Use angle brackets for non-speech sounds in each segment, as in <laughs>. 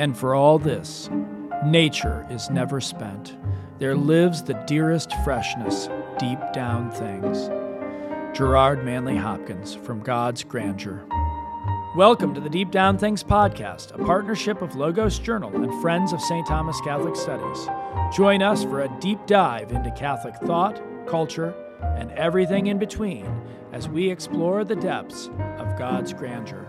And for all this, nature is never spent. There lives the dearest freshness deep down things. Gerard Manley Hopkins from God's Grandeur. Welcome to the Deep Down Things podcast, a partnership of Logos Journal and Friends of St. Thomas Catholic Studies. Join us for a deep dive into Catholic thought, culture, and everything in between as we explore the depths of God's grandeur.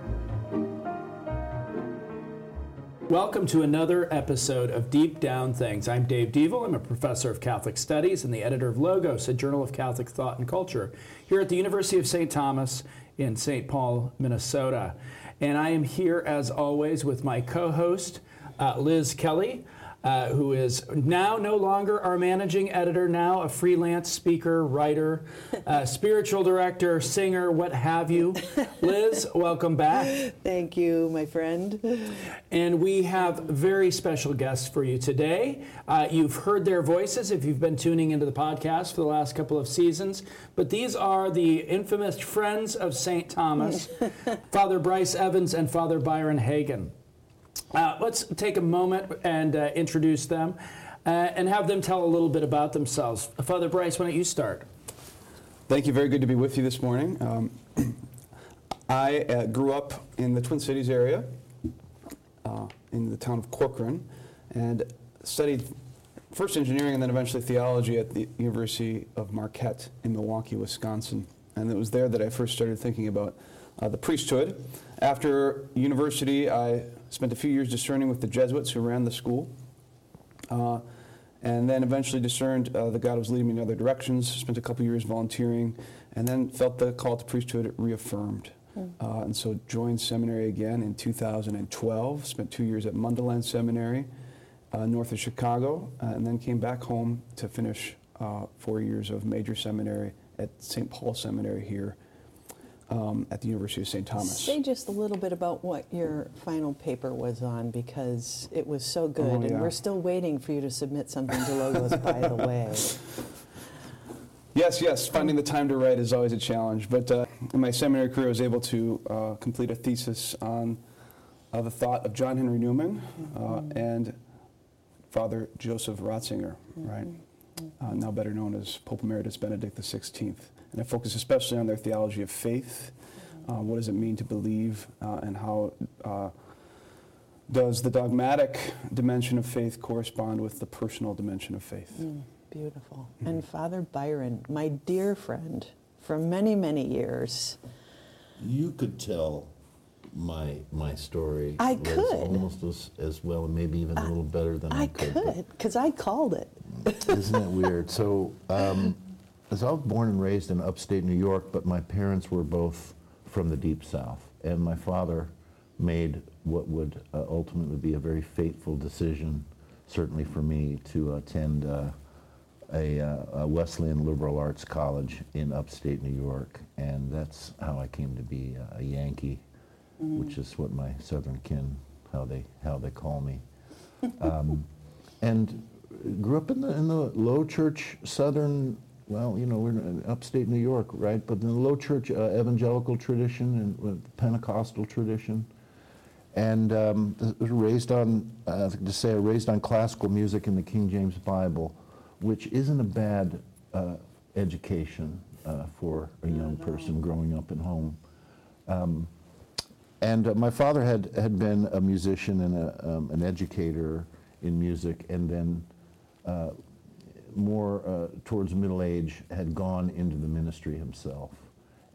Welcome to another episode of Deep Down Things. I'm Dave Deavel. I'm a professor of Catholic Studies and the editor of Logos, a journal of Catholic thought and culture, here at the University of St. Thomas in St. Paul, Minnesota. And I am here, as always, with my co host, uh, Liz Kelly uh, who is now no longer our managing editor, now a freelance speaker, writer, uh, <laughs> spiritual director, singer, what have you. Liz, welcome back. Thank you, my friend. And we have very special guests for you today. Uh, you've heard their voices if you've been tuning into the podcast for the last couple of seasons, but these are the infamous Friends of St. Thomas, <laughs> Father Bryce Evans and Father Byron Hagan. Uh, let's take a moment and uh, introduce them uh, and have them tell a little bit about themselves. Father Bryce, why don't you start? Thank you. Very good to be with you this morning. Um, <clears throat> I uh, grew up in the Twin Cities area, uh, in the town of Corcoran, and studied first engineering and then eventually theology at the University of Marquette in Milwaukee, Wisconsin. And it was there that I first started thinking about uh, the priesthood. After university, I spent a few years discerning with the Jesuits who ran the school. Uh, and then eventually discerned uh, that God was leading me in other directions, spent a couple years volunteering, and then felt the call to priesthood reaffirmed. Mm. Uh, and so joined seminary again in 2012, spent two years at Mundelein Seminary, uh, north of Chicago, uh, and then came back home to finish uh, four years of major seminary at St. Paul Seminary here um, at the University of St. Thomas. Say just a little bit about what your final paper was on because it was so good, oh, yeah. and we're still waiting for you to submit something to Logos, by the <laughs> way. Yes, yes. Finding the time to write is always a challenge. But uh, in my seminary career, I was able to uh, complete a thesis on uh, the thought of John Henry Newman mm-hmm. and Father Joseph Ratzinger, mm-hmm. right? Uh, now better known as Pope Emeritus Benedict XVI. And I focus especially on their theology of faith. Uh, what does it mean to believe, uh, and how uh, does the dogmatic dimension of faith correspond with the personal dimension of faith? Mm, beautiful. Mm-hmm. And Father Byron, my dear friend for many, many years. You could tell my my story. I could almost as, as well, and maybe even a little better than I, I could. because I called it. Isn't that weird? So. Um, <laughs> as I was born and raised in upstate New York, but my parents were both from the deep south. And my father made what would uh, ultimately be a very fateful decision, certainly for me, to attend uh, a, uh, a, Wesleyan liberal arts college in upstate New York. And that's how I came to be a Yankee, mm. which is what my southern kin, how they, how they call me. Um, <laughs> and grew up in the, in the low church southern well, you know, we're in upstate New York, right? But in the low church uh, evangelical tradition and uh, Pentecostal tradition, and um, raised on, uh, to say, raised on classical music in the King James Bible, which isn't a bad uh, education uh, for a young person growing up at home. Um, and uh, my father had, had been a musician and a, um, an educator in music, and then more uh, towards middle age, had gone into the ministry himself.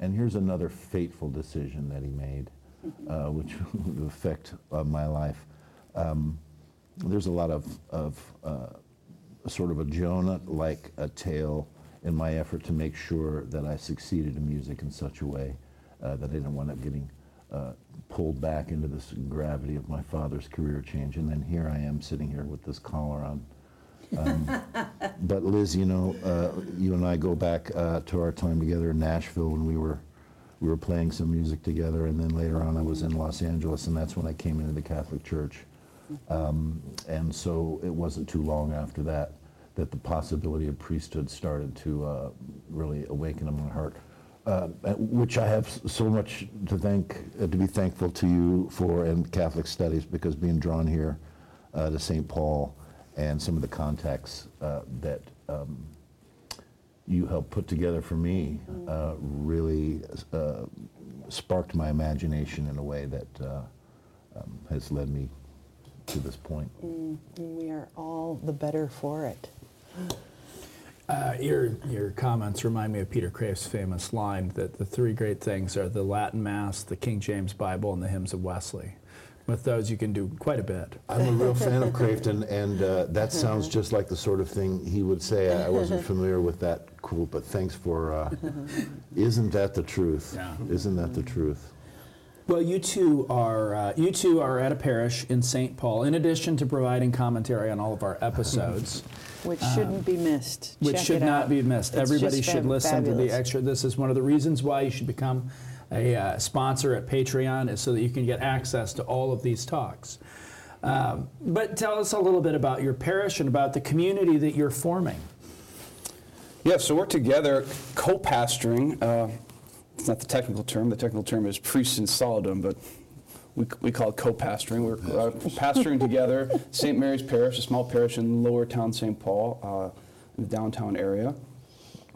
And here's another fateful decision that he made, uh, which would affect uh, my life. Um, there's a lot of, of uh, sort of a Jonah-like a tale in my effort to make sure that I succeeded in music in such a way uh, that I didn't wind up getting uh, pulled back into this gravity of my father's career change. And then here I am sitting here with this collar on um, <laughs> but Liz, you know, uh, you and I go back uh, to our time together in Nashville when we were we were playing some music together, and then later on I was in Los Angeles, and that's when I came into the Catholic Church. Um, and so it wasn't too long after that that the possibility of priesthood started to uh, really awaken in my heart. Uh, which I have so much to thank, uh, to be thankful to you for and Catholic Studies because being drawn here uh, to St. Paul and some of the contacts uh, that um, you helped put together for me uh, really uh, sparked my imagination in a way that uh, um, has led me to this point. Mm, we are all the better for it. <gasps> Uh, your, your comments remind me of Peter Kreeft's famous line that the three great things are the Latin Mass, the King James Bible, and the hymns of Wesley. With those, you can do quite a bit. I'm a real fan of Kreeft, and, and uh, that sounds just like the sort of thing he would say. I wasn't <laughs> familiar with that quote, but thanks for. Uh, isn't that the truth? Yeah. Isn't that the truth? Well, you two are uh, you two are at a parish in St. Paul. In addition to providing commentary on all of our episodes, <laughs> Which shouldn't be missed. which Check should it not out. be missed. It's Everybody should fab- listen to the extra. This is one of the reasons why you should become a uh, sponsor at Patreon, is so that you can get access to all of these talks. Um, but tell us a little bit about your parish and about the community that you're forming. Yeah, so we're together co-pastoring. Uh, it's not the technical term. The technical term is priest in solidum, but we, we call it co-pastoring. We're uh, pastoring together St. Mary's Parish, a small parish in Lower Town St. Paul, uh, in the downtown area,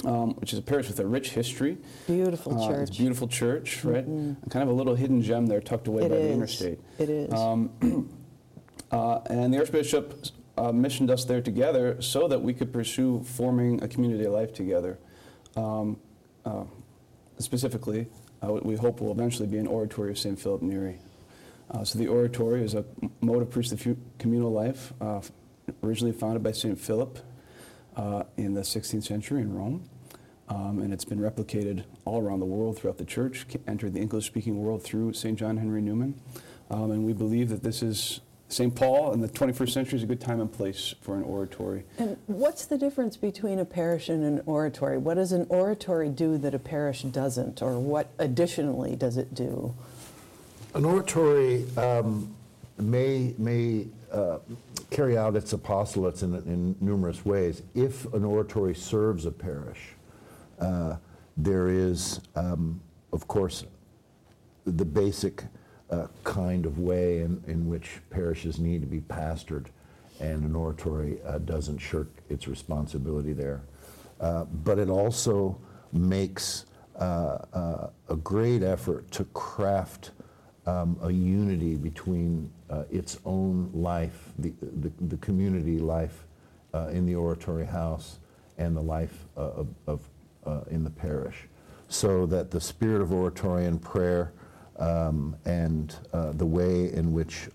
um, which is a parish with a rich history. Beautiful Uh, It's a church. Mm-hmm. beautiful church, right? Kind of a little hidden gem there tucked away It by the interstate. It is. Um, <clears throat> uh, and the Archbishop uh, missioned us there together so that we could pursue forming a community of life together. Um, uh, specifically, uh, we hope will eventually be an oratory of St. Philip Neri. Uh, so the oratory is a mode of priestly communal life, uh, originally founded by St. Philip uh, in the 16th century in Rome. Um, and it's been replicated all around the world throughout the church, entered the English speaking world through St. John Henry Newman. Um, and we believe that this is St. Paul in the 21st century is a good time and place for an oratory. And what's the difference between a parish and an oratory? What does an oratory do that a parish doesn't, or what additionally does it do? An oratory um, may, may uh, carry out its apostolates in, in numerous ways. If an oratory serves a parish, uh, there is, um, of course, the basic uh, kind of way in, in which parishes need to be pastored, and an oratory uh, doesn't shirk its responsibility there. Uh, but it also makes uh, a great effort to craft um, a unity between uh, its own life, the, the, the community life uh, in the oratory house, and the life uh, of, of uh, in the parish, so that the spirit of oratory and prayer um, and uh, the way in which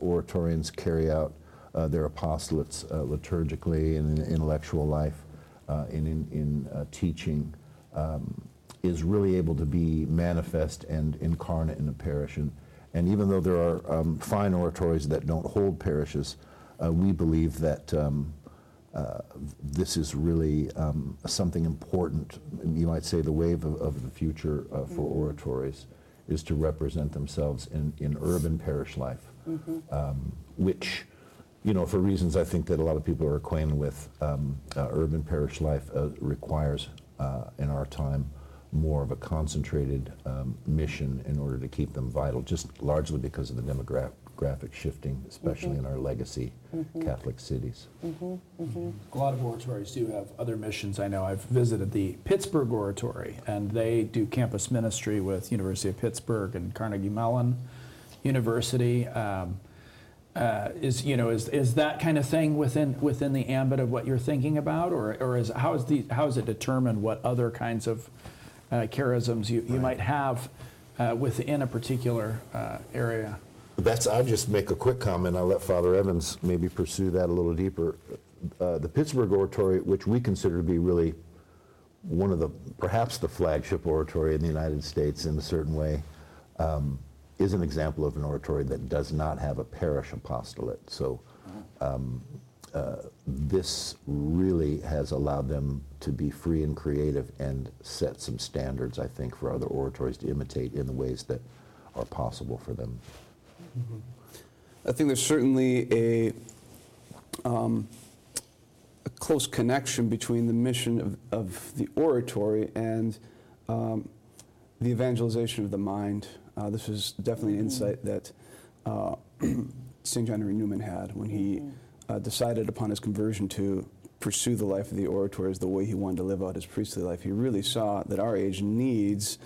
oratorians carry out their apostolates liturgically and in intellectual life, in, in, in teaching, um, is really able to be manifest and incarnate in a parish. And, and even though there are um, fine oratories that don't hold parishes, uh, we believe that um, uh, this is really um, something important. You might say the wave of, of the future uh, for oratories is to represent themselves in, in urban parish life, um, which, you know, for reasons I think that a lot of people are acquainted with, um, uh, urban parish life uh, requires uh, in our time more of a concentrated um, mission in order to keep them vital, just largely because of the demographic shifting, especially in our legacy Catholic cities. A lot of oratories do have other missions. I know I've visited the Pittsburgh Oratory, and they do campus ministry with University of Pittsburgh and Carnegie Mellon University. Um, uh, is you know is is that kind of thing within within the ambit of what you're thinking about, or or is how is the how is it determined what other kinds of uh, charisms you, you might have uh, within a particular uh, area? That's. I'll just make a quick comment. I'll let Father Evans maybe pursue that a little deeper. Uh, the Pittsburgh Oratory, which we consider to be really one of the, perhaps the flagship oratory in the United States in a certain way, um, is an example of an oratory that does not have a parish apostolate. So um, uh, this really has allowed them to be free and creative and set some standards, I think, for other oratories to imitate in the ways that are possible for them. I think there's certainly a, um, a close connection between the mission of, of the oratory and um, the evangelization of the mind. Uh, this is definitely an insight that uh, <clears throat> St. John Henry Newman had when he mm-hmm. Uh, decided upon his conversion to pursue the life of the orator as the way he wanted to live out his priestly life. He really saw that our age needs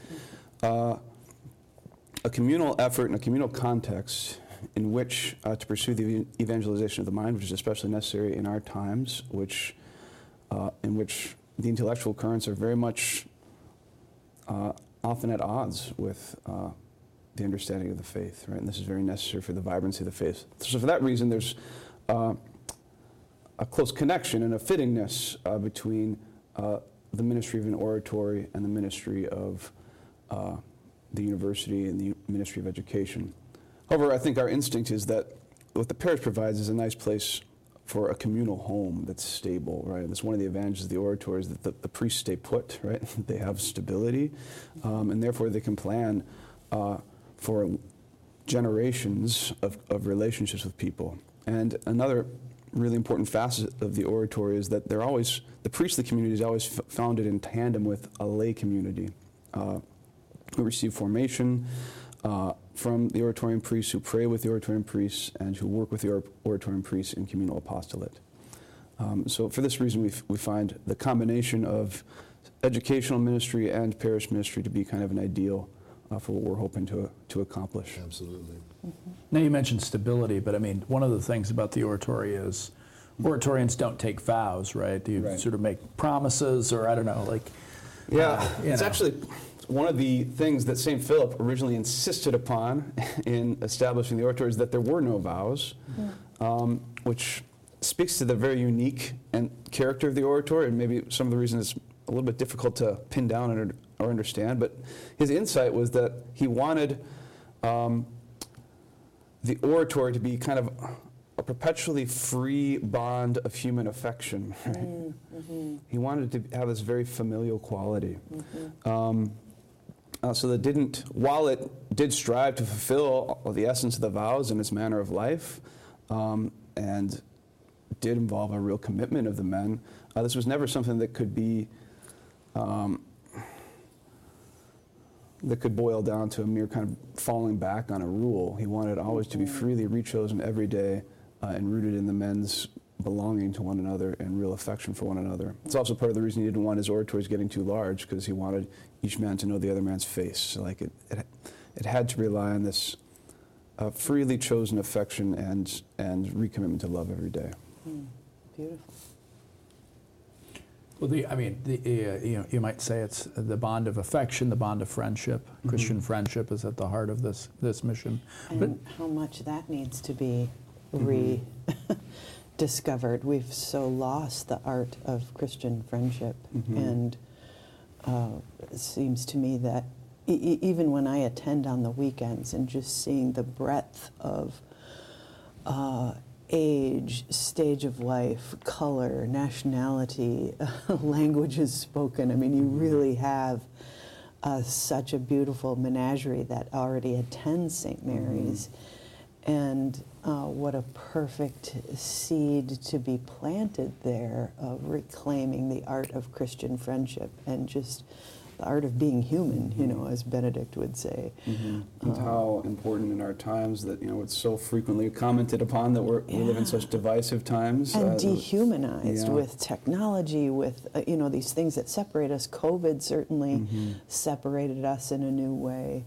uh, a communal effort and a communal context in which uh, to pursue the evangelization of the mind, which is especially necessary in our times, which, uh, in which the intellectual currents are very much uh, often at odds with uh, the understanding of the faith, right? And this is very necessary for the vibrancy of the faith. So for that reason, there's uh, a close connection and a fittingness uh, between uh, the ministry of an oratory and the ministry of uh, the university and the ministry of education. However, I think our instinct is that what the parish provides is a nice place for a communal home that's stable, right? That's one of the advantages of the oratory is that the, the priests stay put, right? <laughs> they have stability, um, and therefore they can plan uh, for generations of, of relationships with people. And another really important facet of the oratory is that they're always, the priestly community is always f- founded in tandem with a lay community uh, who receive formation uh, from the oratorian priests, who pray with the oratorian priests, and who work with the or- oratorian priests in communal apostolate. Um, so for this reason, we, f- we find the combination of educational ministry and parish ministry to be kind of an ideal uh, for what we're hoping to, to accomplish. Absolutely. Mm-hmm. Now you mentioned stability, but I mean, one of the things about the oratory is oratorians don't take vows, right? You right. sort of make promises, or I don't know, like. Yeah, uh, it's know. actually one of the things that St. Philip originally insisted upon <laughs> in establishing the oratory is that there were no vows, mm-hmm. um, which speaks to the very unique and character of the oratory, and maybe some of the reasons it's a little bit difficult to pin down or, or understand. But his insight was that he wanted um, the oratory to be kind of a perpetually free bond of human affection. <laughs> Right? Mm, hmm He wanted to have this very familial quality. Mm-hmm. Um, uh, so that didn't, while it did strive to fulfill the essence of the vows and its manner of life, um, and did involve a real commitment of the men, uh, this was never something that could be um, that could boil down to a mere kind of falling back on a rule. He wanted always to be freely rechosen every day uh, and rooted in the men's belonging to one another and real affection for one another. It's also part of the reason he didn't want his oratories getting too large because he wanted each man to know the other man's face. So like it, it, it had to rely on this uh, freely chosen affection and, and recommitment to love every day. Mm, beautiful. Well, the, I mean, the, uh, you know, you might say it's the bond of affection, the bond of friendship. Mm-hmm. Christian friendship is at the heart of this this mission. And but, how much that needs to be mm-hmm. rediscovered. We've so lost the art of Christian friendship, mm-hmm. and uh, it seems to me that e- even when I attend on the weekends and just seeing the breadth of uh, age, stage of life, color, nationality, <laughs> languages spoken. I mean, you mm-hmm. really have uh, such a beautiful menagerie that already attends St. Mary's. Mm-hmm. And uh, what a perfect seed to be planted there of reclaiming the art of Christian friendship and just the art of being human, you know, as Benedict would say. Mm-hmm. And um, how important in our times that, you know, it's so frequently commented upon that we're, yeah. we live in such divisive times. And uh, dehumanized yeah. with technology, with, uh, you know, these things that separate us. COVID certainly mm-hmm. separated us in a new way.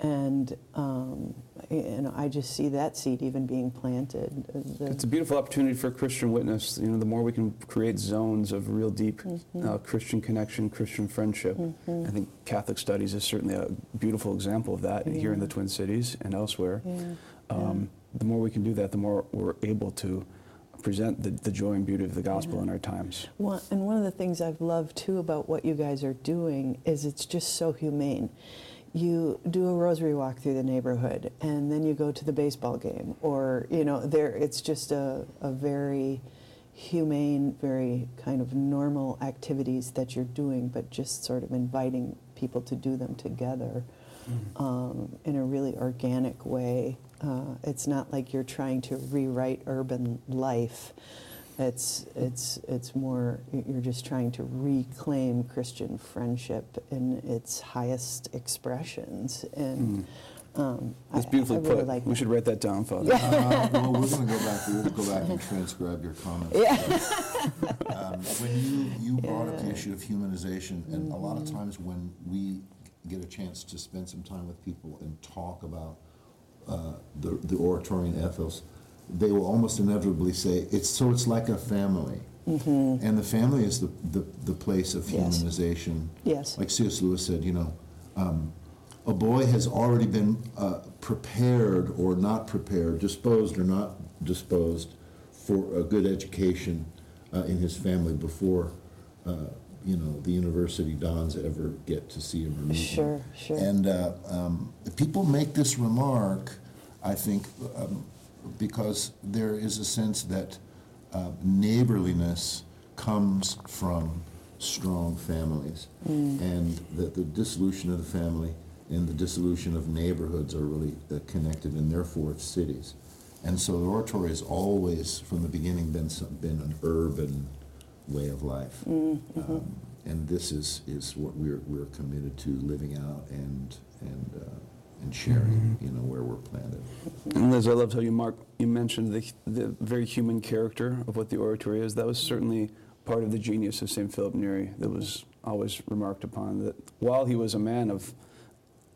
And um, you know, I just see that seed even being planted. The it's a beautiful opportunity for Christian witness. You know, the more we can create zones of real deep mm-hmm. uh, Christian connection, Christian friendship. Mm-hmm. I think Catholic studies is certainly a beautiful example of that yeah. here in the Twin Cities and elsewhere. Yeah. Um, yeah. The more we can do that, the more we're able to present the, the joy and beauty of the gospel in our times. Well, and one of the things I've loved too about what you guys are doing is it's just so humane you do a rosary walk through the neighborhood and then you go to the baseball game or you know there it's just a, a very humane very kind of normal activities that you're doing but just sort of inviting people to do them together mm-hmm. um, in a really organic way uh, it's not like you're trying to rewrite urban life it's it's it's more you're just trying to reclaim Christian friendship in its highest expressions, and mm. Um, That's I- beautifully I really put. like we that. should write that down, Father. Uh, well, we're going to go <laughs> back. We'll go back and transcribe your comments. <laughs> um, when you you brought up the issue of humanization, and a lot of times when we get a chance to spend some time with people and talk about uh, the the oratory and ethos, they will almost inevitably say it's so it's like a family. And the family is the, the, the place of Yes. humanization. Yes. Like C.S. Lewis said, you know, um, a boy has already been uh, prepared or not prepared, disposed or not disposed for a good education uh, in his family before, uh, you know, the university dons ever get to see him or meet him. Sure, sure. And uh, um, people make this remark, I think, um, because there is a sense that uh, neighborliness comes from strong families, and that the dissolution of the family and the dissolution of neighborhoods are really uh, connected, and therefore of cities. And so the oratory has always, from the beginning, been some, been an urban way of life. Um, and this is, is what we're, we're committed to living out and, and, uh, and sharing, you know, where we're planted. And Liz, I loved how you mark, you mentioned the, the very human character of what the oratory is. That was certainly part of the genius of St. Philip Neri that was always remarked upon. That while he was a man of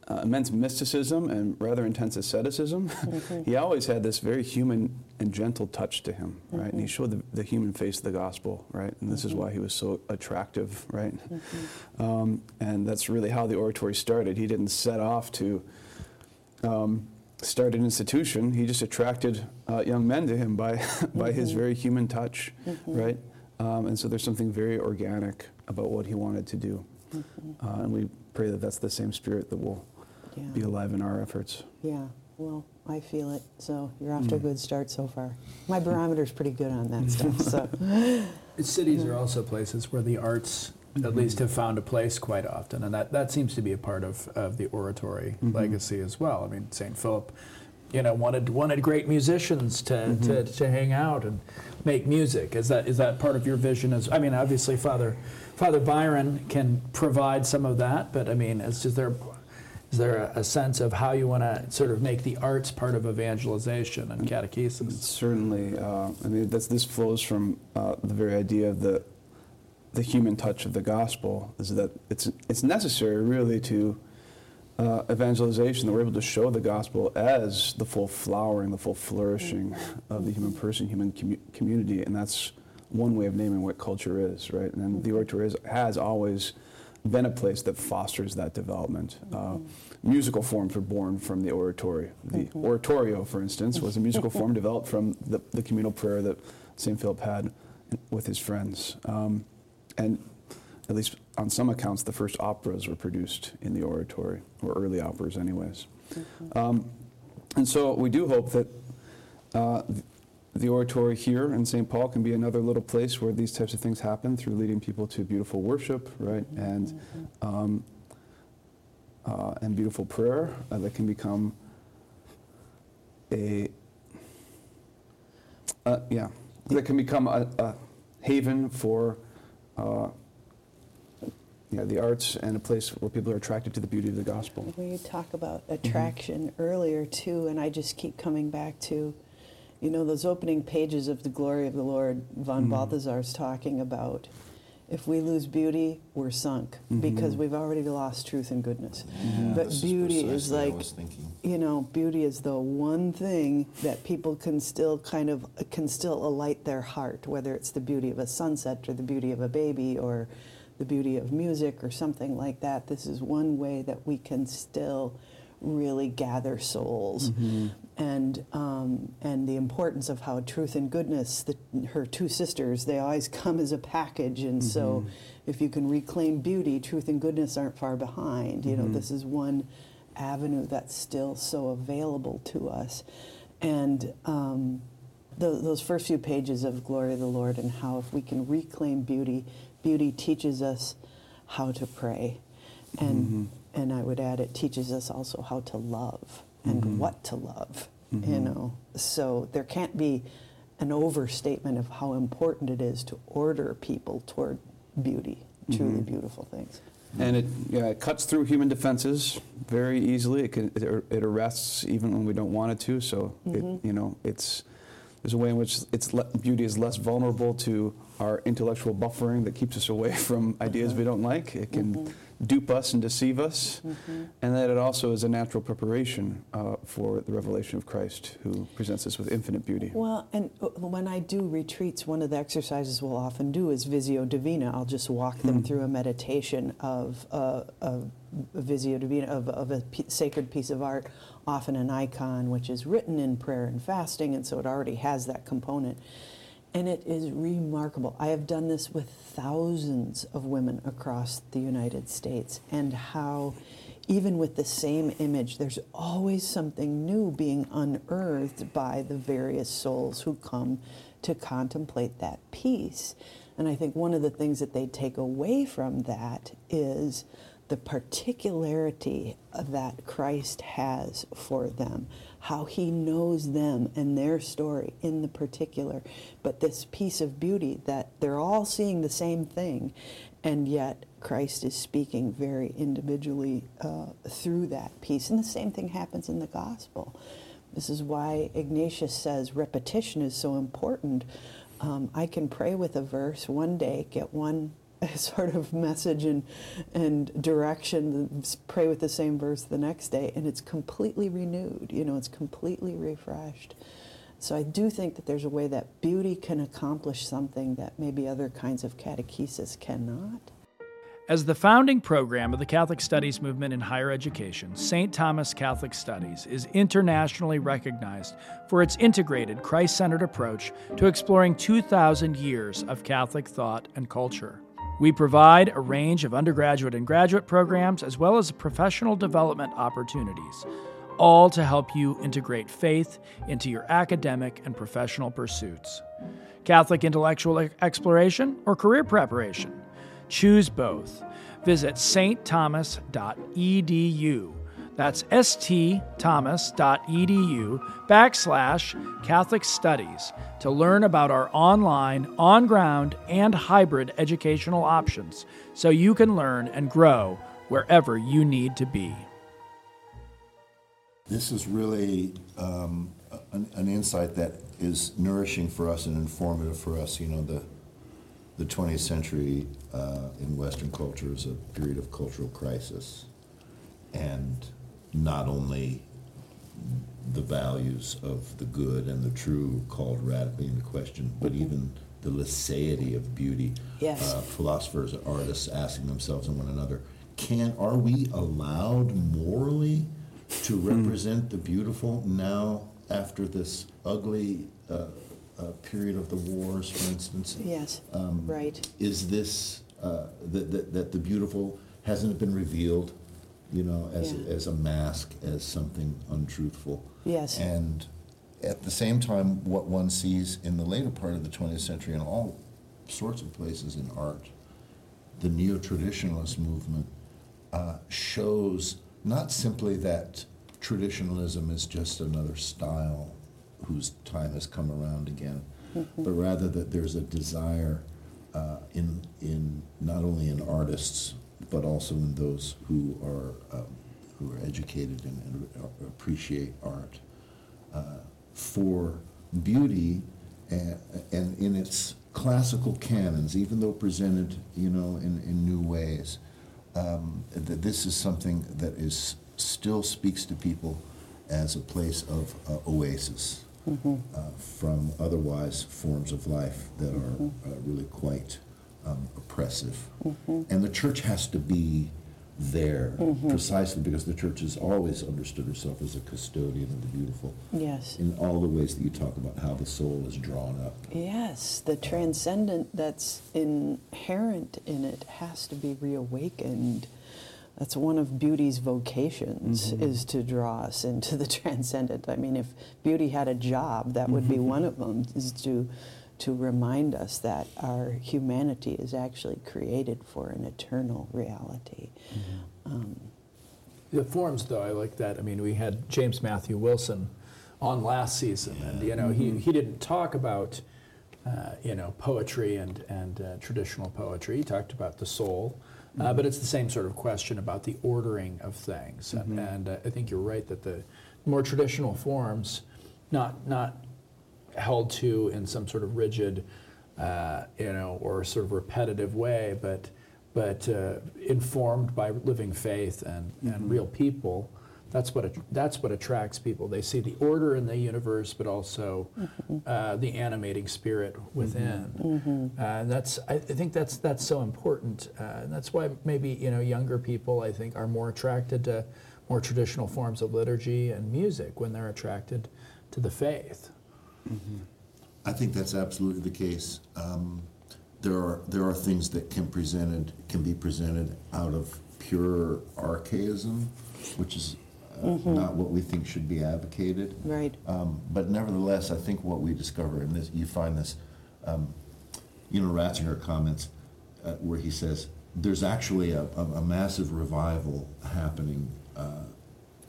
uh, immense mysticism and rather intense asceticism, <laughs> he always had this very human and gentle touch to him, right? And he showed the, the human face of the gospel, right? And this is why he was so attractive, right? Um, and that's really how the oratory started. He didn't set off to um, start an institution. He just attracted uh, young men to him by <laughs> by his very human touch, right? Um, and so there's something very organic about what he wanted to do, uh, and we pray that that's the same spirit that will Yeah. be alive in our efforts. Yeah, well, I feel it, so you're off to a good start so far. My barometer's pretty good on that stuff, so. <laughs> Cities are also places where the arts at least have found a place quite often, and that, that seems to be a part of, of the oratory legacy as well. I mean, St. Philip, you know, wanted wanted great musicians to, to, to hang out and make music. Is that is that part of your vision? As I mean, obviously, Father Father Byron can provide some of that, but I mean, is, is there is there a, a sense of how you want to sort of make the arts part of evangelization and catechesis? Certainly, uh, I mean that's, this flows from uh, the very idea of the the human touch of the gospel. Is that it's it's necessary really to uh, evangelization that we're able to show the gospel as the full flowering, the full flourishing of the human person, human commu- community, and that's one way of naming what culture is, right? And the oratory is, has always been a place that fosters that development. Uh, musical forms were born from the oratory. The oratorio, for instance, was a musical form developed from the, the communal prayer that St. Philip had with his friends. Um, and at least on some accounts, the first operas were produced in the oratory, or early operas, anyways. Um, and so we do hope that uh, the oratory here in St. Paul can be another little place where these types of things happen through leading people to beautiful worship, right, and um, uh, and beautiful prayer uh, that can become a uh, yeah that can become a, a haven for uh, yeah, the arts and a place where people are attracted to the beauty of the gospel. When you talk about attraction earlier too, and I just keep coming back to, you know, those opening pages of the glory of the Lord, von Balthasar's talking about if we lose beauty, we're sunk mm-hmm. because we've already lost truth and goodness. But beauty is precisely what I like, you know, beauty is the one thing that people can still kind of can still alight their heart, whether it's the beauty of a sunset or the beauty of a baby or the beauty of music or something like that. This is one way that we can still really gather souls, mm-hmm. And um, and the importance of how truth and goodness, the, her two sisters, they always come as a package, and so if you can reclaim beauty, truth and goodness aren't far behind. You know, this is one avenue that's still so available to us, and. Um, tho- those first few pages of Glory of the Lord and how if we can reclaim beauty, beauty teaches us how to pray. And, and I would add, it teaches us also how to love and mm-hmm. what to love, you mm-hmm. know. So there can't be an overstatement of how important it is to order people toward beauty, truly mm-hmm. beautiful things. And it, yeah, it cuts through human defenses very easily. It, can, it, it arrests even when we don't want it to. So, it, you know, it's there's a way in which it's le- beauty is less vulnerable to our intellectual buffering that keeps us away <laughs> from ideas we uh-huh. don't like. It can dupe us and deceive us, and that it also is a natural preparation uh, for the revelation of Christ, who presents us with infinite beauty. Well, and uh, when I do retreats, one of the exercises we'll often do is Visio Divina. I'll just walk them through a meditation of uh, a, a Visio Divina, of, of a p- sacred piece of art, often an icon, which is written in prayer and fasting, and so it already has that component. And it is remarkable. I have done this with thousands of women across the United States, and how, even with the same image, there's always something new being unearthed by the various souls who come to contemplate that piece. And I think one of the things that they take away from that is the particularity that Christ has for them, how he knows them and their story in the particular. But this piece of beauty that they're all seeing the same thing, and yet Christ is speaking very individually uh, through that piece. And the same thing happens in the gospel. This is why Ignatius says repetition is so important. Um, I can pray with a verse one day, get one <laughs> sort of message and, and direction, pray with the same verse the next day, and it's completely renewed. You know, it's completely refreshed. So I do think that there's a way that beauty can accomplish something that maybe other kinds of catechesis cannot. As the founding program of the Catholic Studies movement in higher education, St. Thomas Catholic Studies is internationally recognized for its integrated, Christ centered approach to exploring 2,000 years of Catholic thought and culture. We provide a range of undergraduate and graduate programs as well as professional development opportunities, all to help you integrate faith into your academic and professional pursuits. Catholic intellectual exploration or career preparation? Choose both. Visit stthomas.edu. That's stthomas.edu backslash Catholic Studies to learn about our online, on ground, and hybrid educational options so you can learn and grow wherever you need to be. This is really um, an, an insight that is nourishing for us and informative for us. You know, the the 20th century uh, in Western culture is a period of cultural crisis, and not only the values of the good and the true called radically into question, but even the lasciety of beauty. Yes. Uh, philosophers artists asking themselves and one another, can are we allowed morally to represent the beautiful now after this ugly uh, uh, period of the wars, for instance? Yes, Um, right. Is this, uh, that, that, that the beautiful hasn't been revealed, you know, as, Yeah. as a mask, as something untruthful? Yes. And at the same time, what one sees in the later part of the 20th century in all sorts of places in art, the neo-traditionalist movement uh, shows not simply that traditionalism is just another style whose time has come around again, but rather that there's a desire uh, in, in not only in artists, but also in those who are, um, who are educated and, and appreciate art, uh, for beauty and, and in its classical canons, even though presented, you know, in, in new ways, um, that this is something that is still speaks to people as a place of uh, oasis uh, from otherwise forms of life that are uh, really quite um, oppressive. Mm-hmm. And the church has to be there mm-hmm. precisely because the church has always understood herself as a custodian of the beautiful Yes. in all the ways that you talk about how the soul is drawn up. Yes, the transcendent that's inherent in it has to be reawakened. That's one of beauty's vocations mm-hmm. is to draw us into the <laughs> transcendent. I mean, if beauty had a job, that would be one of them is to to remind us that our humanity is actually created for an eternal reality. Um, The forms, though, I like that. I mean, we had James Matthew Wilson on last season, and you know, he, he didn't talk about uh, you know poetry and and uh, traditional poetry. He talked about the soul, Uh, but it's the same sort of question about the ordering of things. And, and uh, I think you're right that the more traditional forms, not, not held to in some sort of rigid, uh, you know, or sort of repetitive way, but, but uh, informed by living faith and, and real people. That's what, that's what attracts people. They see the order in the universe, but also uh, the animating spirit within. Uh, and that's, I, I think that's, that's so important. Uh, and that's why maybe, you know, younger people, I think, are more attracted to more traditional forms of liturgy and music when they're attracted to the faith. I think that's absolutely the case. Um, there are there are things that can presented can be presented out of pure archaism, which is uh, not what we think should be advocated. Right. Um, but nevertheless, I think what we discover, and this, you find this, um, you know, Ratzinger comments uh, where he says there's actually a, a, a massive revival happening uh,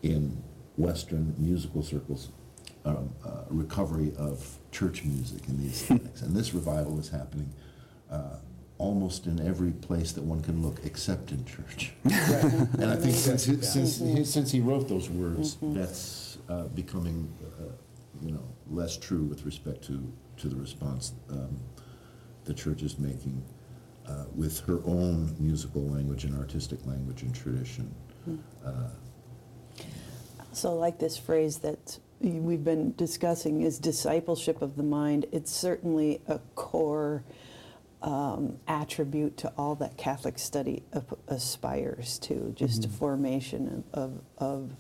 in Western musical circles, um, uh, recovery of church music and the aesthetics, and this revival is happening. Uh, almost in every place that one can look, except in church. <laughs> and I think since he, since he, since he wrote those words, that's uh, becoming, uh, you know, less true with respect to to the response um, the church is making uh, with her own musical language and artistic language and tradition. So I like this phrase that we've been discussing is discipleship of the mind. It's certainly a core um, attribute to all that Catholic study ap- aspires to, just a formation of, of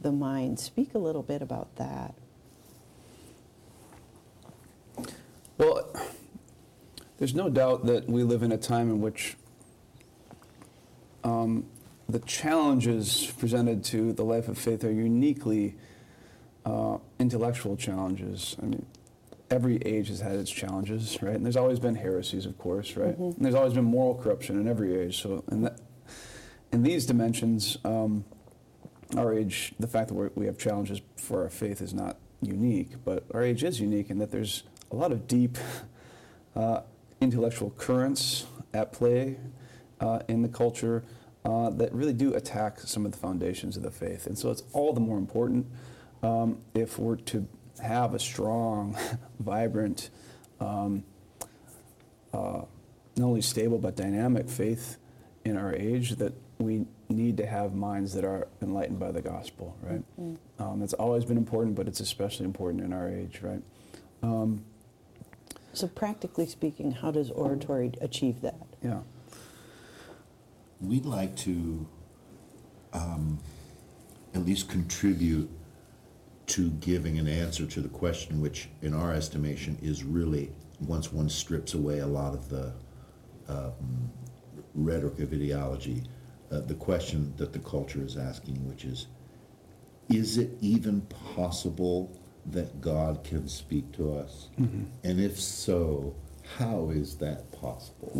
the mind. Speak a little bit about that. Well, there's no doubt that we live in a time in which um, the challenges presented to the life of faith are uniquely uh, intellectual challenges. I mean, every age has had its challenges, right? And there's always been heresies, of course, right? And there's always been moral corruption in every age. So, in that, in these dimensions, um, our age, the fact that we're, we have challenges for our faith is not unique, but our age is unique in that there's a lot of deep <laughs> uh, intellectual currents at play uh, in the culture uh, that really do attack some of the foundations of the faith. And so it's all the more important um, if we're to have a strong, <laughs> vibrant, um, uh, not only stable but dynamic faith in our age that we need to have minds that are enlightened by the gospel, right? Um, it's always been important, but it's especially important in our age, right? Um, So, practically speaking, how does oratory achieve that? yeah. We'd like to um, at least contribute to giving an answer to the question, which, in our estimation, is really once one strips away a lot of the um, rhetoric of ideology, uh, the question that the culture is asking, which is, is it even possible that God can speak to us? And if so, how is that possible?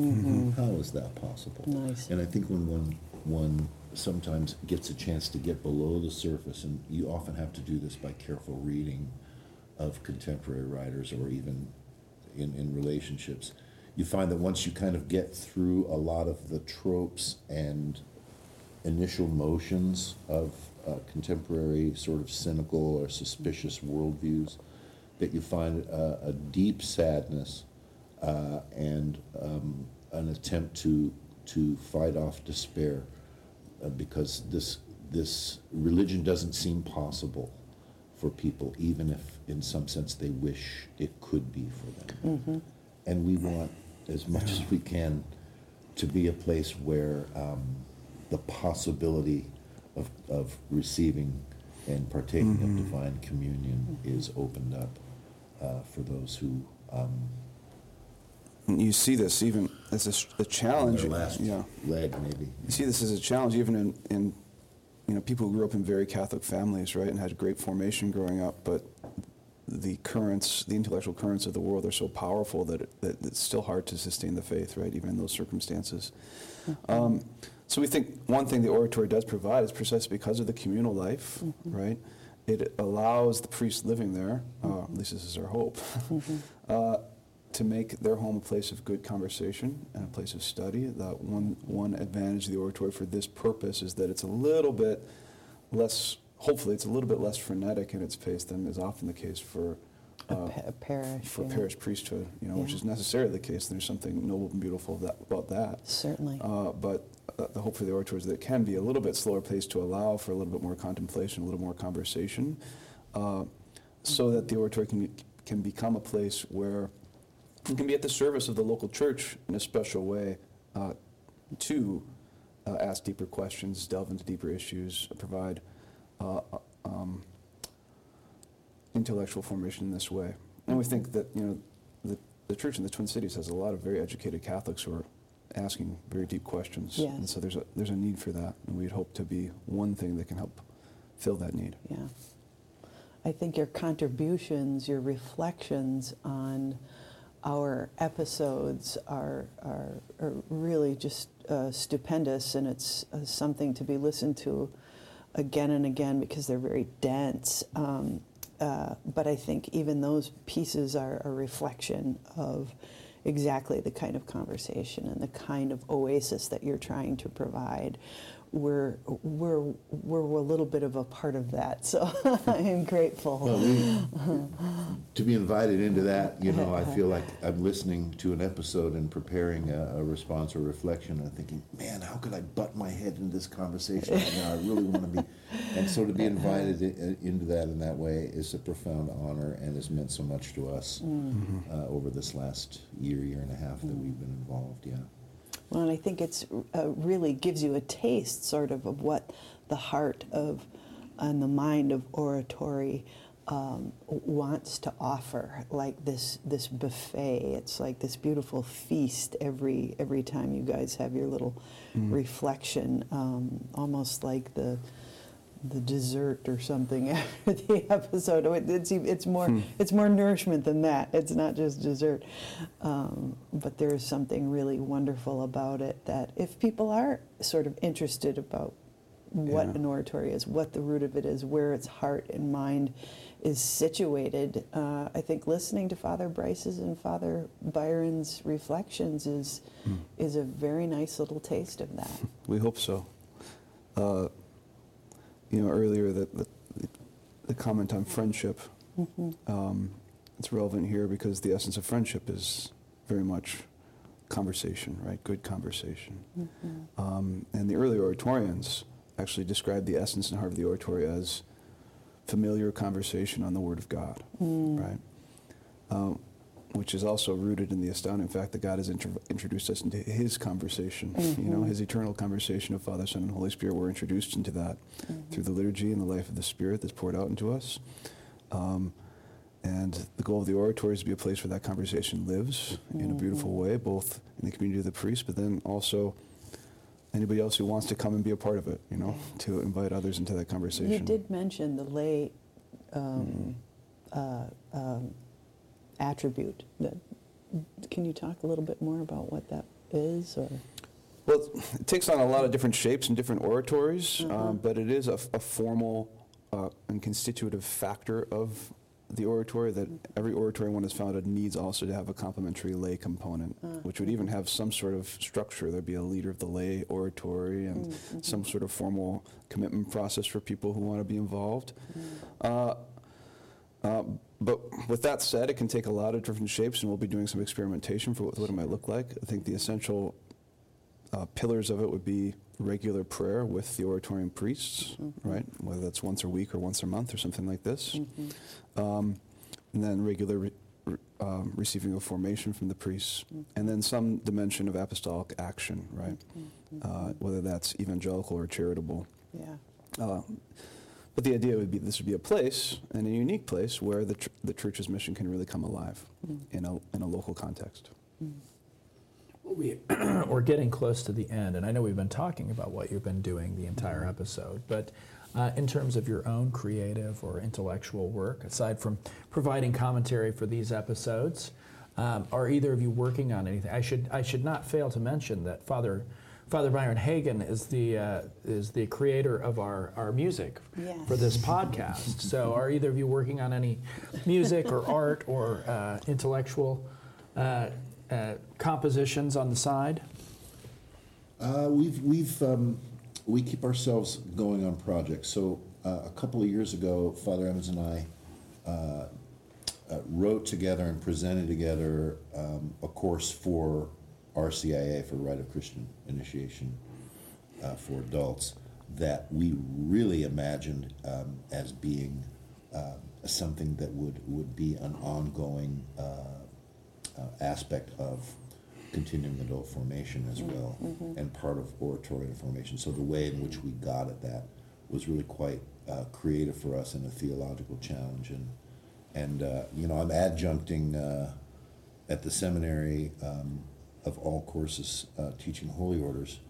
How is that possible? Nice. And I think when one one sometimes gets a chance to get below the surface, and you often have to do this by careful reading of contemporary writers or even in, in relationships, you find that once you kind of get through a lot of the tropes and initial motions of uh, contemporary sort of cynical or suspicious worldviews, that you find a, a deep sadness uh, and um, an attempt to to fight off despair, uh, because this this religion doesn't seem possible for people, even if in some sense they wish it could be for them. And we want, as much as we can, to be a place where um, the possibility of, of receiving and partaking of divine communion is opened up uh, for those who um, You see this even as a challenge. their last yeah. leg, maybe. You see this as a challenge even in, in you know people who grew up in very Catholic families, right, and had great formation growing up, but the currents, the intellectual currents of the world are so powerful that, it, that it's still hard to sustain the faith, right, even in those circumstances. Um, so we think one thing the oratory does provide is precisely because of the communal life, right? It allows the priest living there, uh, at least this is our hope, <laughs> uh, to make their home a place of good conversation and a place of study. The one, one advantage of the oratory for this purpose is that it's a little bit less, hopefully, it's a little bit less frenetic in its pace than is often the case for, A uh, a parish. for yeah. parish priesthood, you know, which is necessarily the case. There's something noble and beautiful that, about that. Certainly. Uh, but uh, the hope for the oratory is that it can be a little bit slower pace to allow for a little bit more contemplation, a little more conversation, uh, so that the oratory can, can become a place where can be at the service of the local church in a special way uh, to uh, ask deeper questions, delve into deeper issues, provide uh, uh, um, intellectual formation in this way. And we think that you know the, the church in the Twin Cities has a lot of very educated Catholics who are asking very deep questions, Yes. and so there's a there's a need for that, and we'd hope to be one thing that can help fill that need. Yeah. I think your contributions, your reflections on our episodes are, are, are really just uh, stupendous, and it's uh, something to be listened to again and again because they're very dense. Um, uh, but I think even those pieces are a reflection of exactly the kind of conversation and the kind of oasis that you're trying to provide. We're, we're, we're a little bit of a part of that, so <laughs> I'm grateful. Well, we, to be invited into that, you know, I feel like I'm listening to an episode and preparing a, a response or reflection and thinking, man, how could I butt my head into this conversation right now? I really want to be. And so to be invited i- into that in that way is a profound honor and has meant so much to us uh, over this last year, year and a half that we've been involved, yeah. And I think it's uh, really gives you a taste, sort of, of what the heart of and the mind of oratory um, wants to offer. Like this this buffet, it's like this beautiful feast every every time you guys have your little reflection, um, almost like the the dessert or something <laughs> after the episode. It- It's it's more it's more nourishment than that. It's not just dessert, um, but there is something really wonderful about it. That if people are sort of interested about what Yeah. an oratory is, what the root of it is, where its heart and mind is situated, uh, I think listening to Father Bryce's and Father Byron's reflections is is a very nice little taste of that. <laughs> We hope so. Uh, you know, earlier the, the, the comment on friendship, um, it's relevant here because the essence of friendship is very much conversation, right? Good conversation. Um, and the early oratorians actually described the essence and heart of the oratory as familiar conversation on the Word of God, right? Um, which is also rooted in the astounding fact that God has intro- introduced us into His conversation. You know, His eternal conversation of Father, Son, and Holy Spirit. We're introduced into that through the liturgy and the life of the Spirit that's poured out into us. Um, and the goal of the oratory is to be a place where that conversation lives in a beautiful way, both in the community of the priest, but then also anybody else who wants to come and be a part of it. You know, to invite others into that conversation. You did mention the lay um, uh, um, attribute. That, can you talk a little bit more about what that is? Or Well, it takes on a lot of different shapes and different oratories, Uh-huh. um, but it is a, a formal uh, and constitutive factor of the oratory that every oratory one is founded needs also to have a complementary lay component, Uh, which would even have some sort of structure. There'd be a leader of the lay oratory and Mm-hmm. some sort of formal commitment process for people who want to be involved. Mm-hmm. Uh, uh, but with that said, it can take a lot of different shapes, and we'll be doing some experimentation for what, what it might look like. I think the essential uh, pillars of it would be regular prayer with the oratorian priests, right? Whether that's once a week or once a month or something like this. Um, and then regular re- re- um, receiving of formation from the priests. And then some dimension of apostolic action, right? Uh, whether that's evangelical or charitable. yeah, Uh, but the idea would be this would be a place, and a unique place, where the, ch- the church's mission can really come alive in, a, in a local context. We, <clears throat> we're getting close to the end, and I know we've been talking about what you've been doing the entire episode, but uh, in terms of your own creative or intellectual work, aside from providing commentary for these episodes, um, are either of you working on anything? I should, I should not fail to mention that Father, Father Byron Hagan is the, uh, is the creator of our, our music for this podcast. So are either of you working on any music or <laughs> art or uh, intellectual uh, uh, compositions on the side? Uh, we've we've um, we keep ourselves going on projects. So uh, a couple of years ago, Father Evans and I uh, uh, wrote together and presented together um, a course for RCIA for Rite of Christian Initiation uh, for adults that we really imagined um, as being uh, something that would would be an ongoing uh, uh, aspect of continuing adult formation as well, and part of oratory formation. So the way in which we got at that was really quite uh, creative for us and a theological challenge. And and uh, you know, I'm adjuncting uh, at the seminary um, of all courses uh, teaching holy orders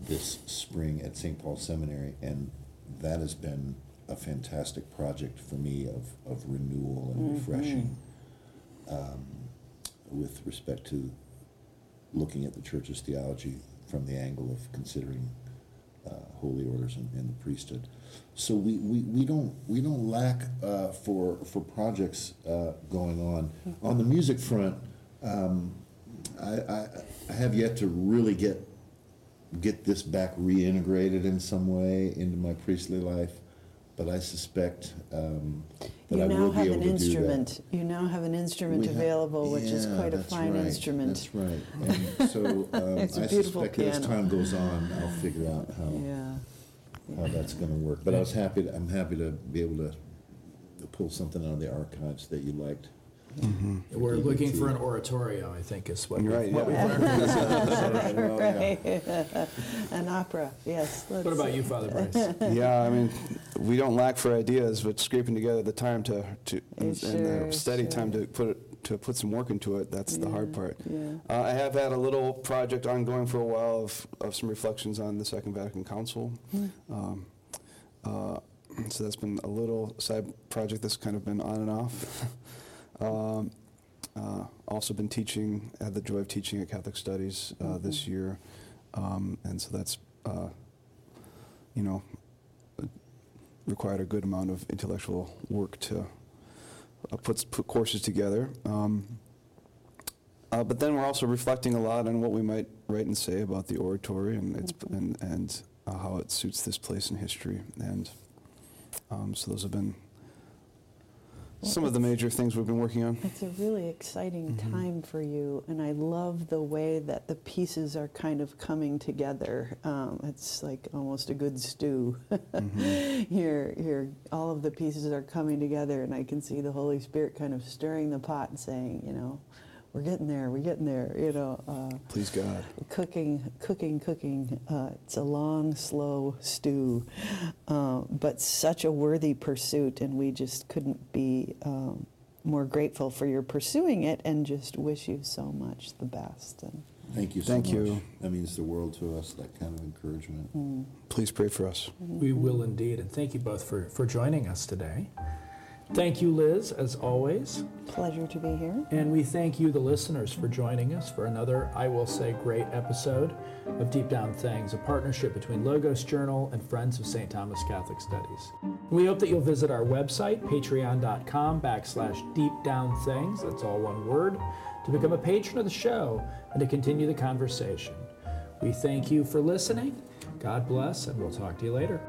this spring at St. Paul Seminary, and that has been a fantastic project for me of, of renewal and refreshing um, with respect to looking at the church's theology from the angle of considering uh, holy orders and, and the priesthood. So we, we, we don't we don't lack uh, for for projects uh, going on on the music front. Um, I, I, I have yet to really get get this back reintegrated in some way into my priestly life, but I suspect um, that You I now will be have able an to do that. instrument. You now have an instrument We available, which is quite a fine right, instrument. That's right. <laughs> And so um, I suspect that as time goes on, I'll figure out how, Yeah. how that's going to work. But I was happy. To, I'm happy to be able to, to pull something out of the archives that you liked. We're Keep looking for an oratorio, I think, is what, Right, what we've yeah. learned. <laughs> Well, yeah. <laughs> An opera, yes. What let's- about you, Father Bryce? <laughs> Yeah, I mean, we don't lack for ideas, but scraping together the time to, to and Sure, the steady time to put it, to put some work into it. That's the hard part. yeah. Uh, I have had a little project ongoing for a while of, of some reflections on the Second Vatican Council. Hmm. Um, uh, so that's been a little side project that's kind of been on and off. Um, uh, also been teaching, had the joy of teaching at Catholic Studies uh, Mm-hmm. this year, um, and so that's, uh, you know, required a good amount of intellectual work to uh, put, put courses together. Um, uh, but then we're also reflecting a lot on what we might write and say about the oratory and its and, and uh, how it suits this place in history. And um, so those have been Well, some of the major things we've been working on. It's a really exciting Mm-hmm. time for you, and I love the way that the pieces are kind of coming together. Um, it's like almost a good stew. Mm-hmm. <laughs> here, here, all of the pieces are coming together, and I can see the Holy Spirit kind of stirring the pot and saying, you know, we're getting there, we're getting there. You know, uh, Please God. cooking, cooking, cooking. Uh, it's a long, slow stew, uh, but such a worthy pursuit, and we just couldn't be um, more grateful for your pursuing it, and just wish you so much the best. And Thank you so Thank much. you. That means the world to us. That kind of encouragement. Please pray for us. We will indeed. And thank you both for, for joining us today. Thank you, Liz, as always. pleasure to be here. And we thank you, the listeners, for joining us for another, I will say, great episode of Deep Down Things, a partnership between Logos Journal and Friends of St. Thomas Catholic Studies. We hope that you'll visit our website, patreon.com backslash deep down things, that's all one word, to become a patron of the show and to continue the conversation. We thank you for listening. God bless, and we'll talk to you later.